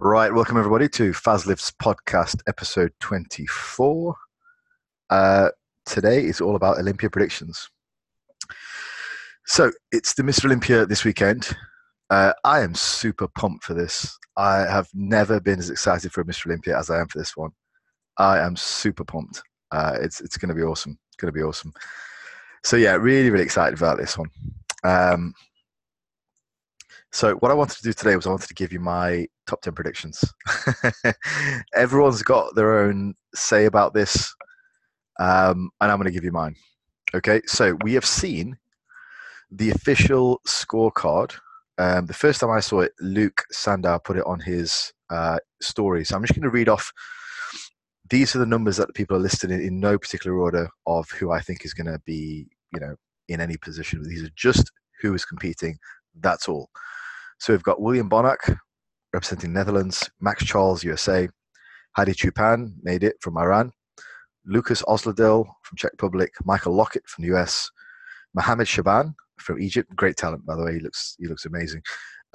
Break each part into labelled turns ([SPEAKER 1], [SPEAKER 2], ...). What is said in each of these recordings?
[SPEAKER 1] Right, welcome everybody to Fazlifts podcast episode 24. Uh, today is all about Olympia predictions. So it's the Mr. Olympia this weekend. Uh, I am super pumped for this. I have never been as excited for a Mr. Olympia as I am for this one. I am super pumped. Uh, it's it's going to be awesome. It's going to be awesome. So yeah, really really excited about this one. Um, so what I wanted to do today was I wanted to give you my top 10 predictions. Everyone's got their own say about this, um, and I'm going to give you mine. Okay, so we have seen the official scorecard. Um, the first time I saw it, Luke Sandoe put it on his uh, story. So I'm just going to read off. These are the numbers that people are listed in, in no particular order of who I think is going to be, you know, in any position. These are just who is competing. That's all. So we've got William Bonac representing Netherlands, Max Charles, USA, Hadi Choopan made it from Iran, Lucas Osladil from Czech Republic, Michael Lockett from the US, Mohammed Shaban from Egypt, great talent by the way, he looks he looks amazing.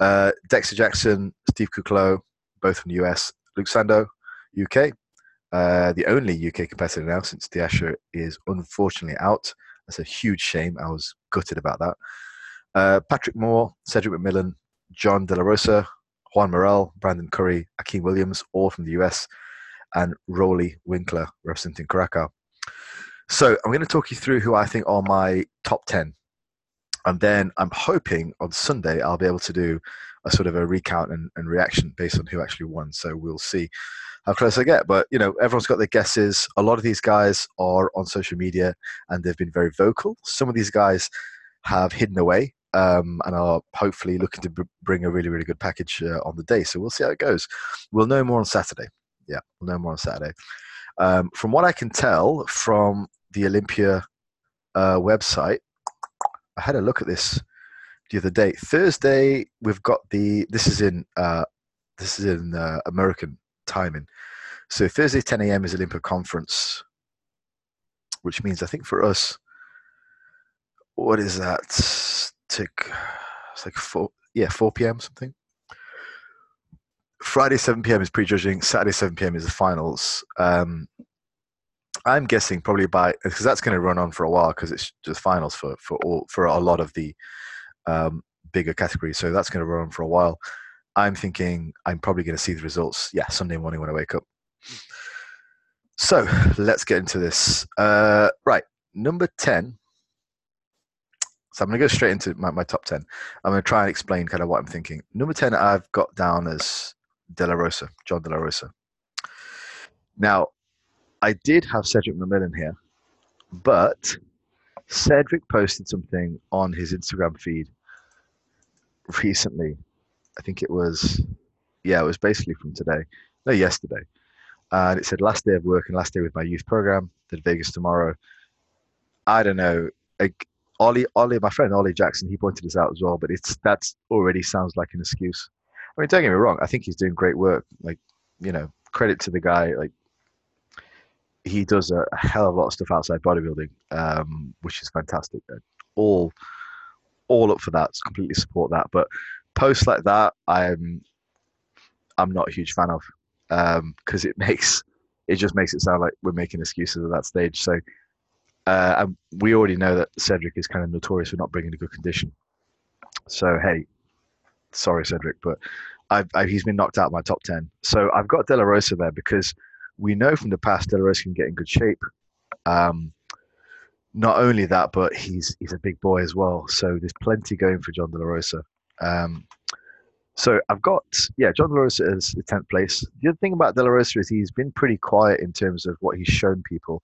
[SPEAKER 1] Uh, Dexter Jackson, Steve Kuclo, both from the US, Luke Sandoe, UK, uh, the only UK competitor now since De Asha is unfortunately out. That's a huge shame. I was gutted about that. Uh, Patrick Moore, Cedric McMillan, John De La Rosa, Juan Morel, Brandon Curry, Akim Williams, all from the US, and Roelly Winklaar representing Curacao. So I'm going to talk you through who I think are my top 10. And then I'm hoping on Sunday I'll be able to do a sort of a recount and, and reaction based on who actually won. So we'll see how close I get. But, you know, everyone's got their guesses. A lot of these guys are on social media and they've been very vocal. Some of these guys have hidden away um, and are hopefully looking to b- bring a really, really good package uh, on the day. So we'll see how it goes. We'll know more on Saturday. Yeah, we'll know more on Saturday. Um, from what I can tell from the Olympia uh, website, I had a look at this the other day. Thursday, we've got the. This is in. Uh, this is in uh, American timing. So Thursday, 10 a.m. is Olympia conference, which means I think for us, what is that? It's like four. Yeah, 4 p.m. something. Friday 7 p.m. is prejudging. Saturday 7 p.m. is the finals. Um, I'm guessing probably by because that's going to run on for a while because it's just finals for for all for a lot of the um, bigger categories. So that's going to run on for a while. I'm thinking I'm probably going to see the results. Yeah, Sunday morning when I wake up. So let's get into this. Uh, right, number ten. So I'm going to go straight into my, my top ten. I'm going to try and explain kind of what I'm thinking. Number ten, I've got down as De La Rosa, John De La Rosa. Now, I did have Cedric McMillan here, but Cedric posted something on his Instagram feed recently. I think it was, yeah, it was basically from today, no, yesterday. And it said, last day of work and last day with my youth program, did Vegas tomorrow. I don't know. Like, Ollie, Ollie, my friend Ollie Jackson, he pointed this out as well, but it's that's already sounds like an excuse. I mean, don't get me wrong. I think he's doing great work. Like, you know, credit to the guy. Like, he does a, a hell of a lot of stuff outside bodybuilding, um, which is fantastic. All, all up for that. Completely support that. But posts like that, I'm, I'm not a huge fan of, because um, it makes, it just makes it sound like we're making excuses at that stage. So, uh, and we already know that Cedric is kind of notorious for not bringing a good condition. So hey, sorry Cedric, but I've, I've, he's been knocked out of my top ten. So I've got De La Rosa there because we know from the past De La Rosa can get in good shape. Um, not only that, but he's he's a big boy as well. So there's plenty going for John De La Rosa. Um, so I've got yeah, John De La Rosa is the tenth place. The other thing about De La Rosa is he's been pretty quiet in terms of what he's shown people.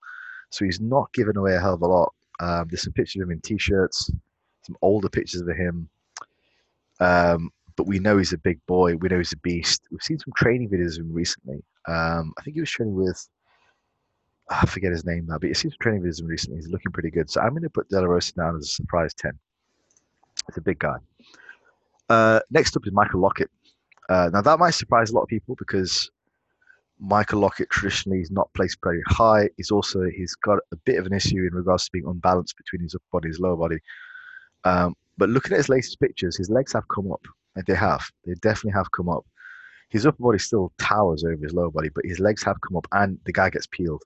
[SPEAKER 1] So he's not given away a hell of a lot. Um, there's some pictures of him in t-shirts, some older pictures of him. Um, but we know he's a big boy. We know he's a beast. We've seen some training videos of him recently. Um, I think he was training with, ah, I forget his name now, but he seen some training videos of him recently. He's looking pretty good. So I'm going to put De La Rosa down as a surprise 10. It's a big guy. Uh, next up is Michael Lockett. Uh, now that might surprise a lot of people because Michael Lockett traditionally is not placed very high. He's also he's got a bit of an issue in regards to being unbalanced between his upper body and his lower body. Um, but looking at his latest pictures, his legs have come up. Like they have. They definitely have come up. his upper body still towers over his lower body, but his legs have come up, and the guy gets peeled.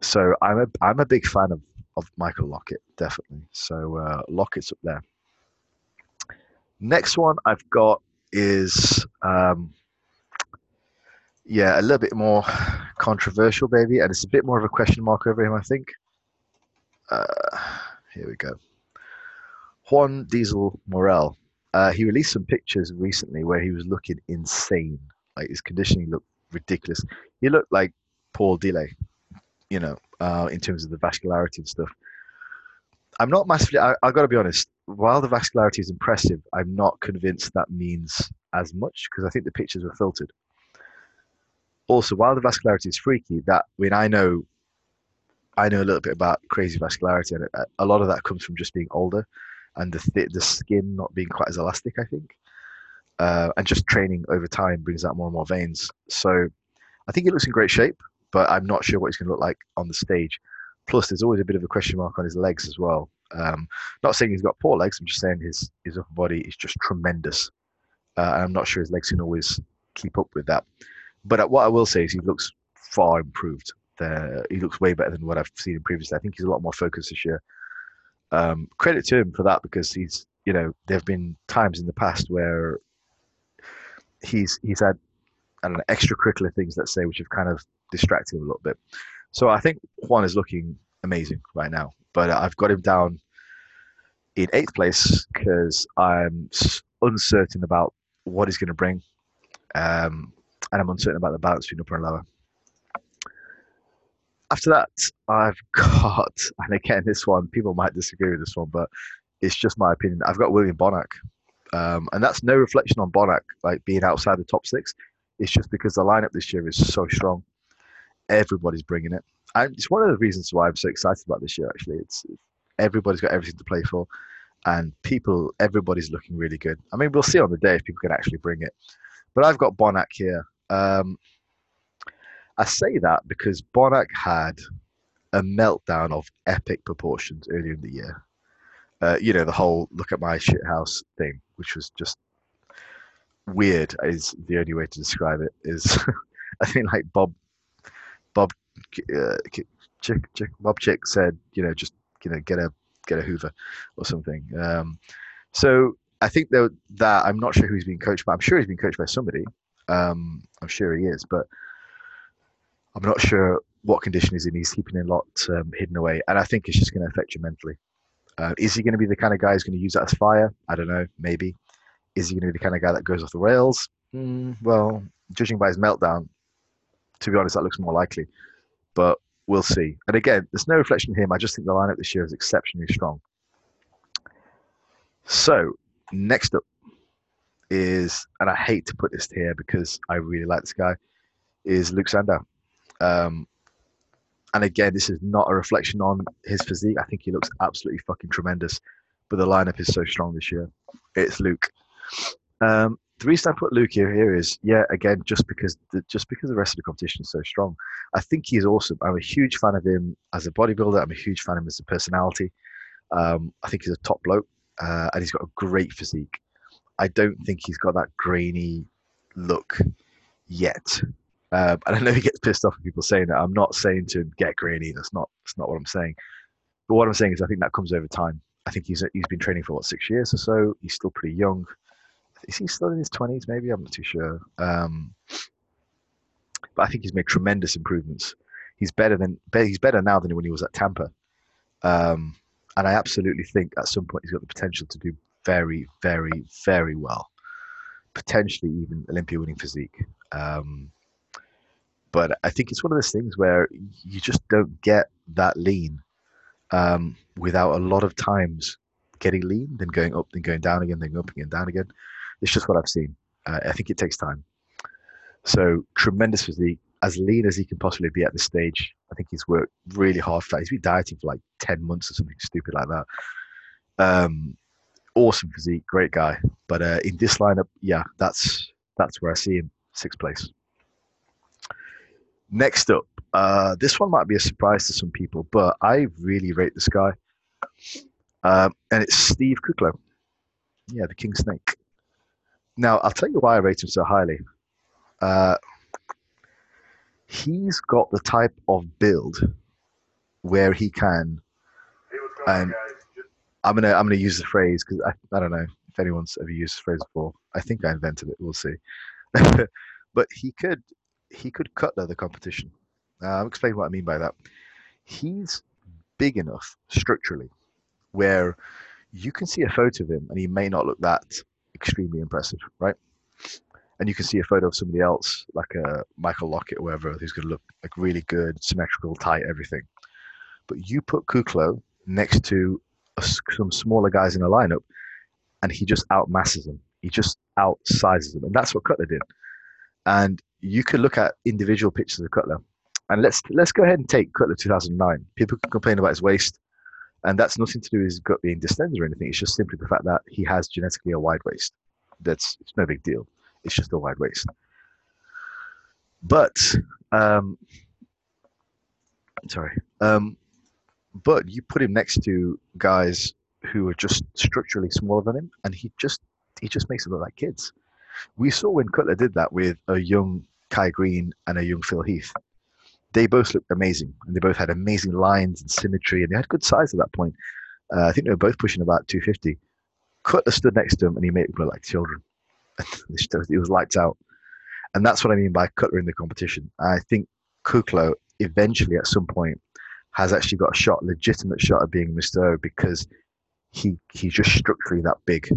[SPEAKER 1] So I'm a I'm a big fan of of Michael Lockett, definitely. So uh, Lockett's up there. Next one I've got is um, yeah, a little bit more controversial, baby, and it's a bit more of a question mark over him, I think. Uh, here we go. Juan Diesel Morel. Uh, he released some pictures recently where he was looking insane. Like his conditioning looked ridiculous. He looked like Paul Dillett, you know, uh, in terms of the vascularity and stuff. I'm not massively. I, I got to be honest. While the vascularity is impressive, I'm not convinced that means as much because I think the pictures were filtered. Also, while the vascularity is freaky, that I mean, I know, I know a little bit about crazy vascularity, and a lot of that comes from just being older and the th- the skin not being quite as elastic. I think, uh, and just training over time brings out more and more veins. So, I think he looks in great shape, but I'm not sure what he's going to look like on the stage. Plus, there's always a bit of a question mark on his legs as well. Um, not saying he's got poor legs. I'm just saying his his upper body is just tremendous, uh, and I'm not sure his legs can always keep up with that. But what I will say is he looks far improved. There, he looks way better than what I've seen him previously. I think he's a lot more focused this year. Um, credit to him for that because he's, you know, there have been times in the past where he's he's had I don't know extracurricular things, let's say, which have kind of distracted him a little bit. So I think Juan is looking amazing right now, but I've got him down in eighth place because I'm uncertain about what he's going to bring. Um, and I'm uncertain about the balance between upper and lower. After that, I've got, and again, this one, people might disagree with this one, but it's just my opinion. I've got William Bonac. Um, and that's no reflection on Bonac, like being outside the top six. It's just because the lineup this year is so strong. Everybody's bringing it. And it's one of the reasons why I'm so excited about this year, actually. It's everybody's got everything to play for. And people, everybody's looking really good. I mean, we'll see on the day if people can actually bring it. But I've got Bonac here. Um, I say that because Bonac had a meltdown of epic proportions earlier in the year. Uh, you know, the whole look at my shit house thing, which was just weird, is the only way to describe it. Is I think like Bob, Bob, uh, Chick, Chick, Bob Chick said, you know, just you know, get a get a Hoover or something. Um, so I think that that I'm not sure who he's being coached by. I'm sure he's being coached by somebody. Um, I'm sure he is, but I'm not sure what condition he's in. He's keeping a lot um, hidden away, and I think it's just going to affect you mentally. Uh, is he going to be the kind of guy who's going to use that as fire? I don't know. Maybe. Is he going to be the kind of guy that goes off the rails? Mm, well, judging by his meltdown, to be honest, that looks more likely. But we'll see. And again, there's no reflection on him. I just think the lineup this year is exceptionally strong. So, next up, is, and I hate to put this here because I really like this guy, is Luke Sandoe. Um, and again, this is not a reflection on his physique. I think he looks absolutely fucking tremendous, but the lineup is so strong this year. It's Luke. Um, the reason I put Luke here, here is, yeah, again, just because the, just because the rest of the competition is so strong. I think he's awesome. I'm a huge fan of him as a bodybuilder. I'm a huge fan of him as a personality. Um, I think he's a top bloke, uh, and he's got a great physique. I don't think he's got that grainy look yet. Um, and I know he gets pissed off when people saying that. I'm not saying to get grainy. That's not that's not what I'm saying. But what I'm saying is I think that comes over time. I think he's he's been training for what six years or so. He's still pretty young. Is he still in his twenties? Maybe I'm not too sure. Um, but I think he's made tremendous improvements. He's better than he's better now than when he was at Tampa. Um, and I absolutely think at some point he's got the potential to do very, very, very well. Potentially even Olympia winning physique. Um, but I think it's one of those things where you just don't get that lean um, without a lot of times getting lean, then going up, then going down again, then going up again, down again. It's just what I've seen. Uh, I think it takes time. So tremendous physique, as lean as he can possibly be at this stage. I think he's worked really hard for that. He's been dieting for like 10 months or something stupid like that. Um, awesome physique, great guy. But uh, in this lineup, yeah, that's that's where I see him, sixth place. Next up, uh, this one might be a surprise to some people, but I really rate this guy, um, and it's Steve Kuclo. Yeah, the King Snake. now I'll tell you why I rate him so highly. Uh, he's got the type of build where he can, and I'm gonna I'm gonna use the phrase because I, I don't know if anyone's ever used the phrase before. I think I invented it. We'll see. but he could he could cutler the competition. Uh, I'll explain what I mean by that. He's big enough structurally where you can see a photo of him and he may not look that extremely impressive, right? And you can see a photo of somebody else, like a Michael Lockett or whoever, who's going to look like really good, symmetrical, tight, everything. But you put Kuclo next to some smaller guys in the lineup, and he just outmasses them. He just outsizes them, and that's what Cutler did. And you could look at individual pictures of Cutler, and let's let's go ahead and take Cutler 2009. People can complain about his waist, and that's nothing to do with his gut being distended or anything. It's just simply the fact that he has genetically a wide waist. That's it's no big deal. It's just a wide waist. But um, sorry, um, but you put him next to guys who are just structurally smaller than him, and he just he just makes them look like kids. We saw when Cutler did that with a young Kai Greene and a young Phil Heath. They both looked amazing, and they both had amazing lines and symmetry, and they had good size at that point. Uh, I think they were both pushing about 250. Cutler stood next to him, and he made them look like children. it was lights out, and that's what I mean by Cutler in the competition. I think Kuclo eventually, at some point, has actually got a shot, legitimate shot of being Mr. O because he he's just structurally that big.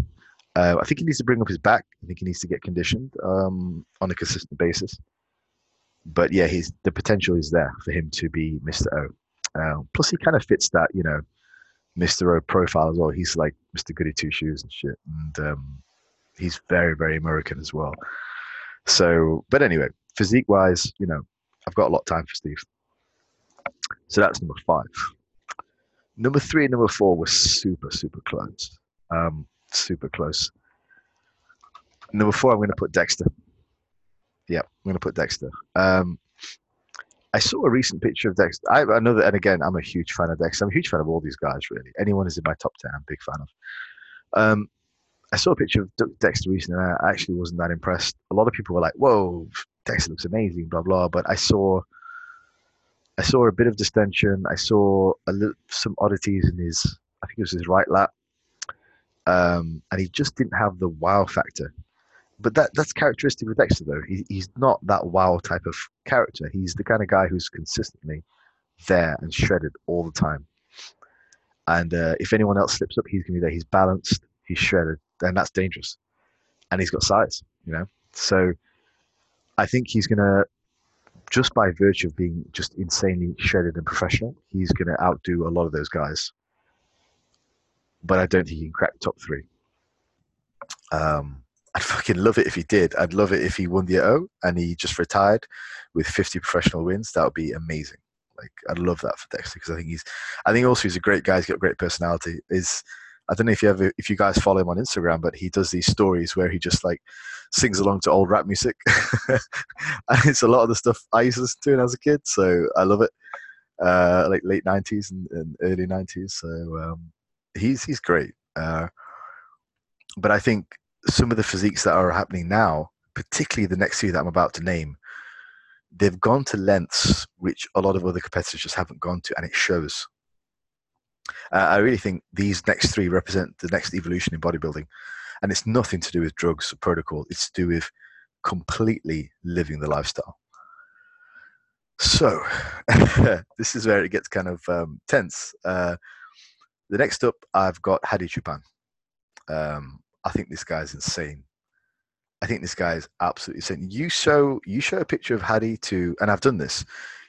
[SPEAKER 1] Uh, I think he needs to bring up his back. I think he needs to get conditioned um, on a consistent basis. But yeah, he's the potential is there for him to be Mr. O. Uh, plus, he kind of fits that you know Mr. O profile as well. He's like Mr. Goody Two Shoes and shit, and um, he's very very American as well. So, but anyway, physique wise, you know, I've got a lot of time for Steve. So that's number five. Number three and number four were super, super close. Um, super close. Number four, I'm going to put Dexter. Yeah, I'm going to put Dexter. Um, I saw a recent picture of Dexter. I, know that, and again, I'm a huge fan of Dexter. I'm a huge fan of all these guys, really. Anyone who's in my top 10, I'm a big fan of. Um, I saw a picture of Dexter recently, and I actually wasn't that impressed. A lot of people were like, whoa, Dexter looks amazing, blah, blah. But I saw I saw a bit of distension. I saw little, some oddities in his, I think it was his right lap, um, and he just didn't have the wow factor. But that that's characteristic of Dexter, though. He, he's not that wow type of character. He's the kind of guy who's consistently there and shredded all the time. And uh, if anyone else slips up, he's going to be there. He's balanced, he's shredded, and that's dangerous. And he's got size, you know. So I think he's going to just by virtue of being just insanely shredded and professional, he's going to outdo a lot of those guys. But I don't think he can crack top three. Um, I'd fucking love it if he did. I'd love it if he won the O and he just retired with 50 professional wins. That would be amazing. Like I'd love that for Dexter because I think he's, I think also he's a great guy. He's got great personality. Is I don't know if you ever if you guys follow him on Instagram, but he does these stories where he just like sings along to old rap music. and it's a lot of the stuff I used to listen to when I was a kid, so I love it. Uh, like late nineties and, and, early nineties. So um, he's he's great. Uh, but I think some of the physiques that are happening now, particularly the next few that I'm about to name, they've gone to lengths which a lot of other competitors just haven't gone to, and it shows. Uh, I really think these next three represent the next evolution in bodybuilding. And it's nothing to do with drugs or protocol, it's to do with completely living the lifestyle. So, this is where it gets kind of um, tense. Uh, the next up, I've got Hadi Choopan. Um, I think this guy's insane. I think this guy is absolutely insane. You show you show a picture of Hadi to, and I've done this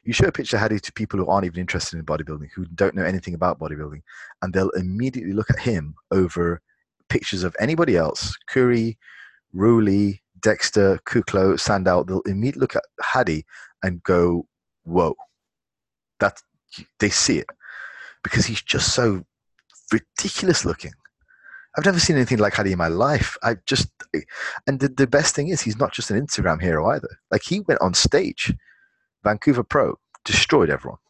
[SPEAKER 1] you show a picture of Hadi to people who aren't even interested in bodybuilding, who don't know anything about bodybuilding, and they'll immediately look at him over pictures of anybody else, Curry, Roelly, Dexter, Ku Klao, Sandoe. They'll immediately look at Hadi and go, "Whoa!" That they see it because he's just so ridiculous looking. I've never seen anything like Hadi in my life. I just, and the, the best thing is, he's not just an Instagram hero either. Like he went on stage Vancouver Pro destroyed everyone.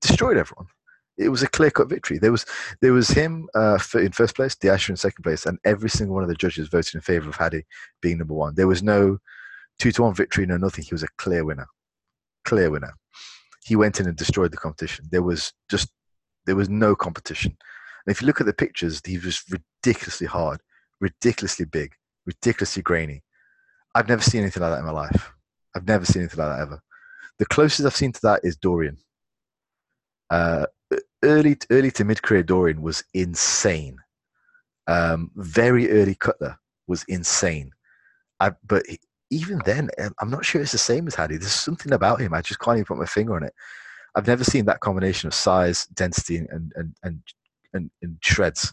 [SPEAKER 1] Destroyed everyone. It was a clear cut victory. There was there was him uh, in first place, De Asha in second place, and every single one of the judges voted in favour of Hadi being number one. There was no two to one victory, no nothing. He was a clear winner, clear winner. He went in and destroyed the competition. There was just there was no competition. And if you look at the pictures, he was ridiculously hard, ridiculously big, ridiculously grainy. I've never seen anything like that in my life. I've never seen anything like that ever. The closest I've seen to that is Dorian. Uh, early, early to mid career Dorian was insane. Um, very early Cutler was insane. I, but even then, um, I'm not sure it's the same as Hadi. There's something about him. I just can't even put my finger on it. I've never seen that combination of size, density, and and and, and, and shreds.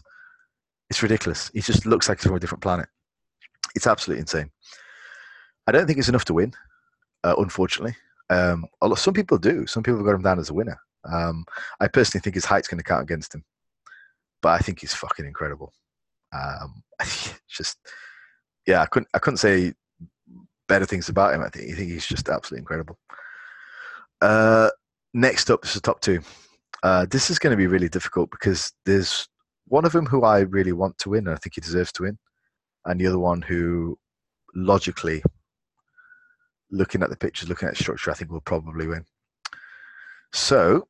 [SPEAKER 1] It's ridiculous. He just looks like he's from a different planet. It's absolutely insane. I don't think it's enough to win, uh, unfortunately. Um, some people do. Some people have got him down as a winner. Um, I personally think his height's going to count against him, but I think he's fucking incredible. Um, just, yeah, I couldn't, I couldn't say better things about him. I think, I think he's just absolutely incredible. Uh, next up is the top two. Uh, this is going to be really difficult because there's one of them who I really want to win, and I think he deserves to win, and the other one who, logically, looking at the pictures, looking at structure, I think we'll probably win. So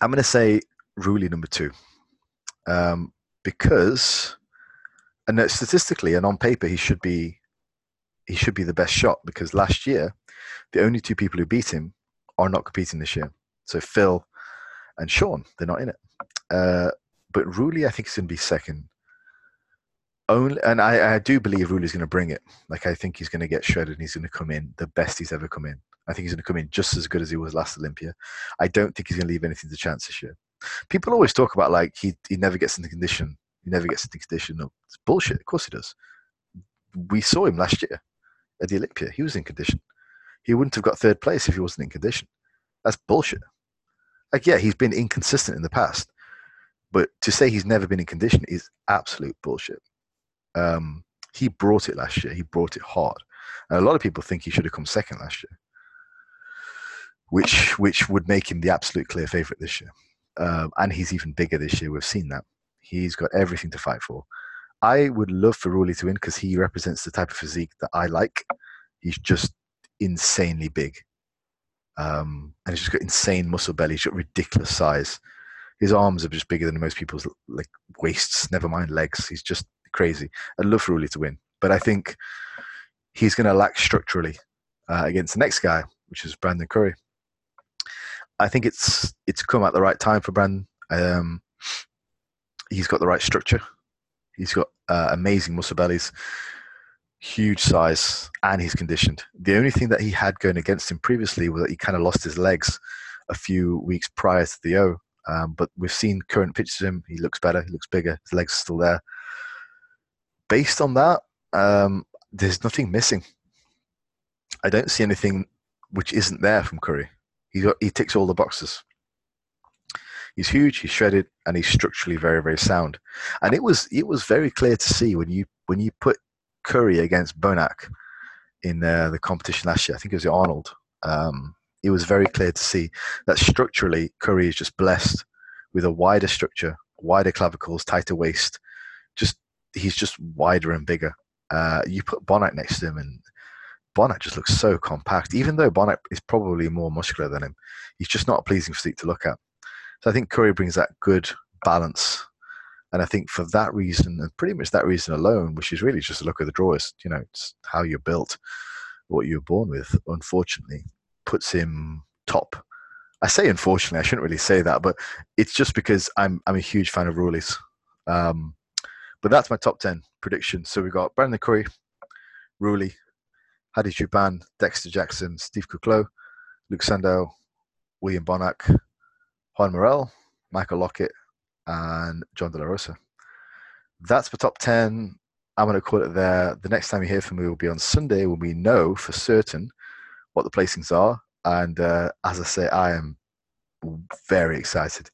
[SPEAKER 1] I'm going to say Roelly number two um, because, and statistically and on paper, he should be he should be the best shot because last year the only two people who beat him are not competing this year. So Phil and Sean, they're not in it. Uh, but Roelly, I think, is going to be second. Only, and I, I do believe Roelly's going to bring it. Like I think he's going to get shredded and he's going to come in the best he's ever come in. I think he's going to come in just as good as he was last Olympia. I don't think he's going to leave anything to chance this year. People always talk about like he he never gets into condition. He never gets into condition. It's bullshit. Of course he does. We saw him last year at the Olympia. He was in condition. He wouldn't have got third place if he wasn't in condition. That's bullshit. Like yeah, he's been inconsistent in the past, but to say he's never been in condition is absolute bullshit. Um, he brought it last year. He brought it hard. And a lot of people think he should have come second last year which which would make him the absolute clear favorite this year. Um, and he's even bigger this year. We've seen that. He's got everything to fight for. I would love for Roelly to win because he represents the type of physique that I like. He's just insanely big. Um, and he's just got insane muscle belly. He's got ridiculous size. His arms are just bigger than most people's like waists. Never mind legs. He's just crazy. I'd love for to win, but I think he's going to lack structurally uh, against the next guy, which is Brandon Curry. I think it's it's come at the right time for Brandon. Um, he's got the right structure. He's got uh, amazing muscle bellies, huge size, and he's conditioned. The only thing that he had going against him previously was that he kind of lost his legs a few weeks prior to the O. Um, but we've seen current pictures of him. He looks better. He looks bigger. His legs are still there. Based on that, um, there's nothing missing. I don't see anything which isn't there from Curry. He he ticks all the boxes. He's huge, he's shredded, and he's structurally very, very sound. And it was it was very clear to see when you when you put Curry against Bonac in uh, the competition last year. I think it was Arnold. Um, it was very clear to see that structurally Curry is just blessed with a wider structure, wider clavicles, tighter waist. Just he's just wider and bigger. Uh, you put Bonac next to him, and Bonac just looks so compact. Even though Bonac is probably more muscular than him, he's just not a pleasing physique to look at. So I think Curry brings that good balance. And I think for that reason, and pretty much that reason alone, which is really just a look at the drawers, you know, it's how you're built, what you're born with, unfortunately, puts him top. I say unfortunately, I shouldn't really say that, but it's just because I'm I'm a huge fan of Roelly's. Um, but that's my top ten prediction. So we've got Brandon Curry, Roelly, Hadi Choopan, Dexter Jackson, Steve Kuclo, Luke Sandoe, William Bonac, Juan Morel, Michael Lockett, and John De La Rosa. That's the top 10. I'm going to call it there. The next time you hear from me will be on Sunday when we know for certain what the placings are. And uh, as I say, I am very excited.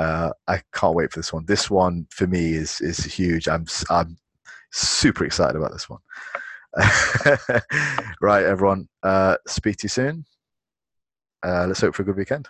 [SPEAKER 1] Uh, I can't wait for this one. This one for me is is huge. I'm I'm super excited about this one. right, everyone. Uh, speak to you soon. Uh, let's hope for a good weekend.